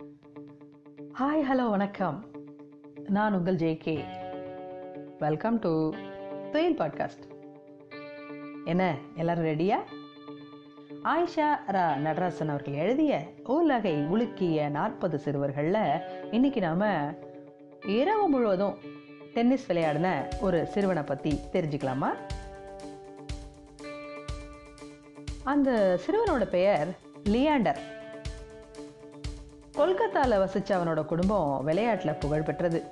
Hi hello வணக்கம். நான் உங்கள் JK welcome to Thuyil podcast என்ன எல்லாரும் ரெடியா ஆயிஷா ரா நடராசன் அவர்கள் எழுதிய உலகை உலுக்கிய நாற்பது சிறுவர்களில் இன்னைக்கு நாம இரவு முழுவதும் டென்னிஸ் விளையாடின ஒரு சிறுவனை பற்றி தெரிஞ்சுக்கலாமா? அந்த சிறுவனோட பெயர் லியாண்டர். கொல்கத்தாவில் வசிச்ச அவனோட குடும்பம் விளையாட்டில் புகழ் பெற்றது.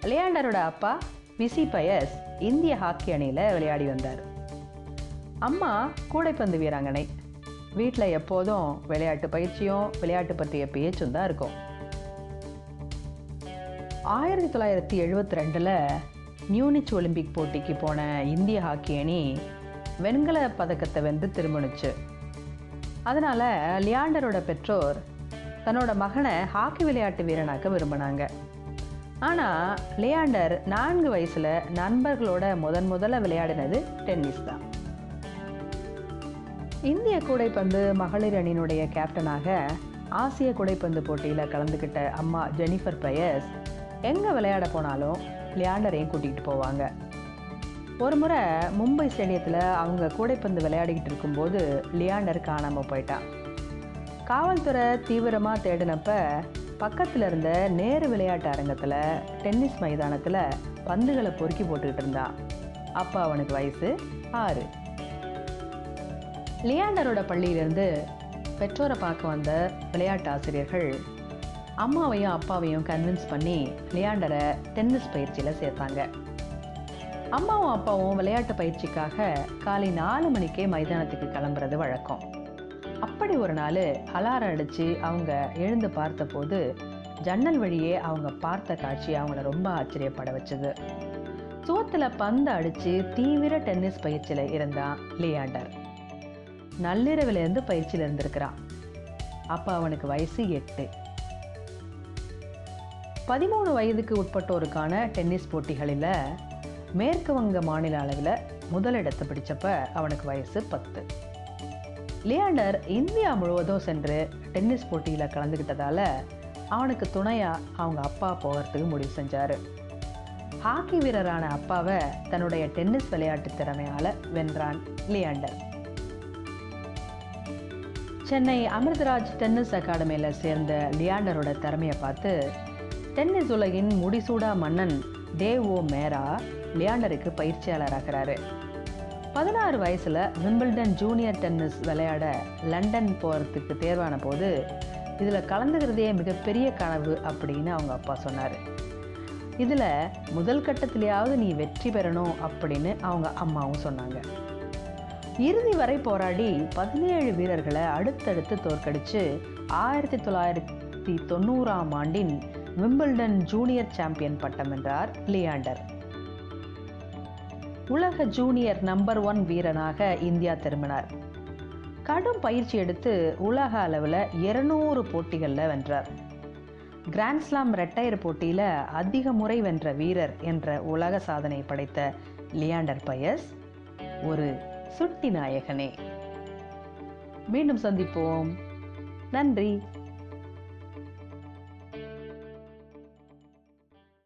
லியாண்டரோட அப்பா விசி பயஸ் இந்திய ஹாக்கி அணியில் விளையாடி வந்தார். அம்மா கூடைப்பந்து வீராங்கனை. வீட்டில் எப்போதும் விளையாட்டு பயிற்சியும் விளையாட்டு பற்றிய பேச்சும் தான் இருக்கும். ஆயிரத்தி தொள்ளாயிரத்தி எழுபத்தி ரெண்டில் நியூனிச் ஒலிம்பிக் போட்டிக்கு போன இந்திய ஹாக்கி அணி வெண்கல பதக்கத்தை வென்று திரும்பணுச்சு அதனால் லியாண்டரோட பெற்றோர் தன்னோட மகனை ஹாக்கி விளையாட்டு வீரனாக்க விரும்பினாங்க. ஆனால் லியாண்டர் நான்கு வயசில் நண்பர்களோட முதன் முதல்ல விளையாடினது டென்னிஸ் தான். இந்திய கூடைப்பந்து மகளிர் அணியினுடைய கேப்டனாக ஆசிய கூடைப்பந்து போட்டியில் கலந்துக்கிட்ட அம்மா ஜெனிஃபர் பயஸ் எங்கே விளையாட போனாலும் லியாண்டரையும் கூட்டிகிட்டு போவாங்க. ஒரு முறை மும்பை ஸ்டேடியத்தில் அவங்க கூடைப்பந்து விளையாடிக்கிட்டு இருக்கும்போது லியாண்டர் காணாமல் போயிட்டான். காவல்துறை தீவிரமாக தேடினப்ப பக்கத்தில் இருந்த நேரு விளையாட்டு அரங்கத்தில் டென்னிஸ் மைதானத்தில் பந்துகளை பொறுக்கி போட்டுக்கிட்டு இருந்தான் அப்போ அவனுக்கு வயசு ஆறு. லியாண்டரோட பள்ளியிலிருந்து பெற்றோரை பார்க்க வந்த விளையாட்டு ஆசிரியர்கள் அம்மாவையும் அப்பாவையும் கன்வின்ஸ் பண்ணி லியாண்டரை டென்னிஸ் பயிற்சியில் சேர்த்தாங்க. அம்மாவும் அப்பாவும் விளையாட்டு பயிற்சிக்காக காலை நாலு மணிக்கே மைதானத்துக்கு கிளம்புறது வழக்கம். அப்படி ஒரு நாள் அலாரம் அடித்து அவங்க எழுந்து பார்த்தபோது ஜன்னல் வழியே அவங்க பார்த்த காட்சி அவங்கள ரொம்ப ஆச்சரியப்பட வச்சது. சுவத்தில் பந்து அடித்து தீவிர டென்னிஸ் பயிற்சியில் இருந்தான் லியாண்டர். நள்ளிரவிலேருந்து பயிற்சியில் இருந்திருக்கிறான். அப்போ அவனுக்கு வயசு எட்டு. பதிமூணு வயதுக்கு உட்பட்டோருக்கான டென்னிஸ் போட்டிகளில் மேற்கு வங்க மாநில அளவில் முதலிடத்தை பிடிச்சப்ப அவனுக்கு வயசு பத்து. லியாண்டர் இந்தியா முழுவதும் சென்று டென்னிஸ் போட்டியில் கலந்துக்கிட்டதால அவனுக்கு துணையாக அவங்க அப்பா போகிறதுக்கு முடிவு செஞ்சார். ஹாக்கி வீரரான அப்பாவை தன்னுடைய டென்னிஸ் விளையாட்டு திறமையால் வென்றான் லியாண்டர். சென்னை அமிர்தராஜ் டென்னிஸ் அகாடமியில் சேர்ந்த லியாண்டரோட திறமையை பார்த்து டென்னிஸ் உலகின் முடிசூடா மன்னன் தேவ் ஓ மேரா லியாண்டருக்கு பயிற்சியாளராகிறாரு. பதினாறு வயசில் விம்பிள்டன் ஜூனியர் டென்னிஸ் விளையாட லண்டன் போகிறதுக்கு தேர்வான போது இதில் கலந்துக்கிறதே மிகப்பெரிய கனவு அப்படின்னு அவங்க அப்பா சொன்னார். இதில் முதல் கட்டத்திலேயாவது நீ வெற்றி பெறணும் அப்படின்னு அவங்க அம்மாவும் சொன்னாங்க. இறுதி வரை போராடி பதினேழு வீரர்களை அடுத்தடுத்து தோற்கடித்து ஆயிரத்தி தொள்ளாயிரத்தி தொண்ணூறாம் ஆண்டின் விம்பிள்டன் ஜூனியர் சாம்பியன் பட்டம் வென்றார் லியாண்டர் உலக ஜூனியர் நம்பர் ஒன் வீரனாக இந்தியா திரும்பினார். கடும் பயிற்சி எடுத்து உலக அளவில் இருநூறு போட்டிகளில் வென்றார். கிராண்ட்ஸ்லாம் ரெட்டையர் போட்டியில் அதிக முறை வென்ற வீரர் என்ற உலக சாதனை படைத்த லியாண்டர் பயஸ் ஒரு சுட்டி நாயகனே. மீண்டும் சந்திப்போம். நன்றி.